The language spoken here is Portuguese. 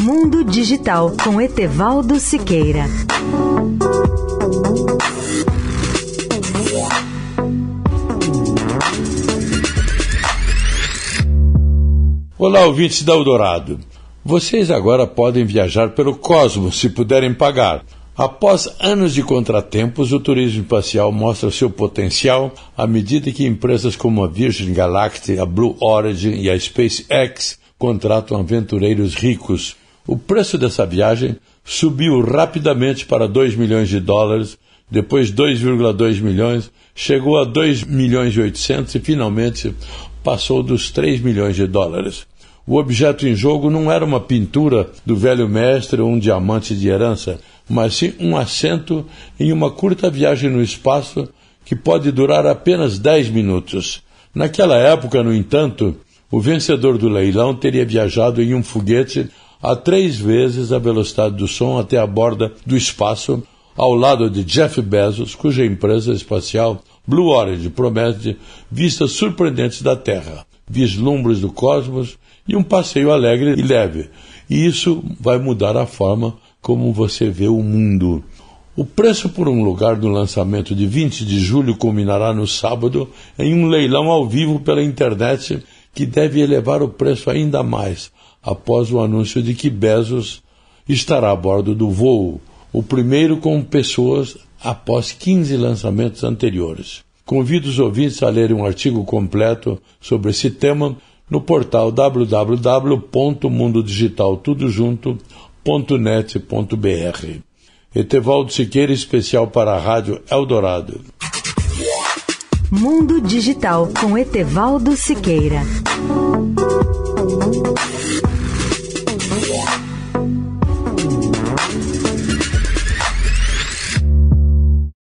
Mundo Digital com Etevaldo Siqueira. Olá, ouvintes da Eldorado. Vocês agora podem viajar pelo cosmos se puderem pagar. Após anos de contratempos, o turismo espacial mostra seu potencial à medida que empresas como a Virgin Galactic, a Blue Origin e a SpaceX contratam aventureiros ricos. O preço dessa viagem subiu rapidamente para 2 milhões de dólares, depois 2,2 milhões, chegou a 2 milhões e 800 e finalmente passou dos 3 milhões de dólares. O objeto em jogo não era uma pintura do velho mestre ou um diamante de herança, mas sim um assento em uma curta viagem no espaço que pode durar apenas 10 minutos. Naquela época, no entanto, o vencedor do leilão teria viajado em um foguete a três vezes a velocidade do som até a borda do espaço, ao lado de Jeff Bezos, cuja empresa espacial Blue Origin promete vistas surpreendentes da Terra, vislumbres do cosmos e um passeio alegre e leve. E isso vai mudar a forma como você vê o mundo. O preço por um lugar do lançamento de 20 de julho culminará no sábado em um leilão ao vivo pela internet que deve elevar o preço ainda mais após o anúncio de que Bezos estará a bordo do voo, o primeiro com pessoas após 15 lançamentos anteriores. Convido os ouvintes a lerem um artigo completo sobre esse tema no portal www.mundodigitaltudojunto.net.br. Etevaldo Siqueira, especial para a Rádio Eldorado. Mundo Digital com Etevaldo Siqueira.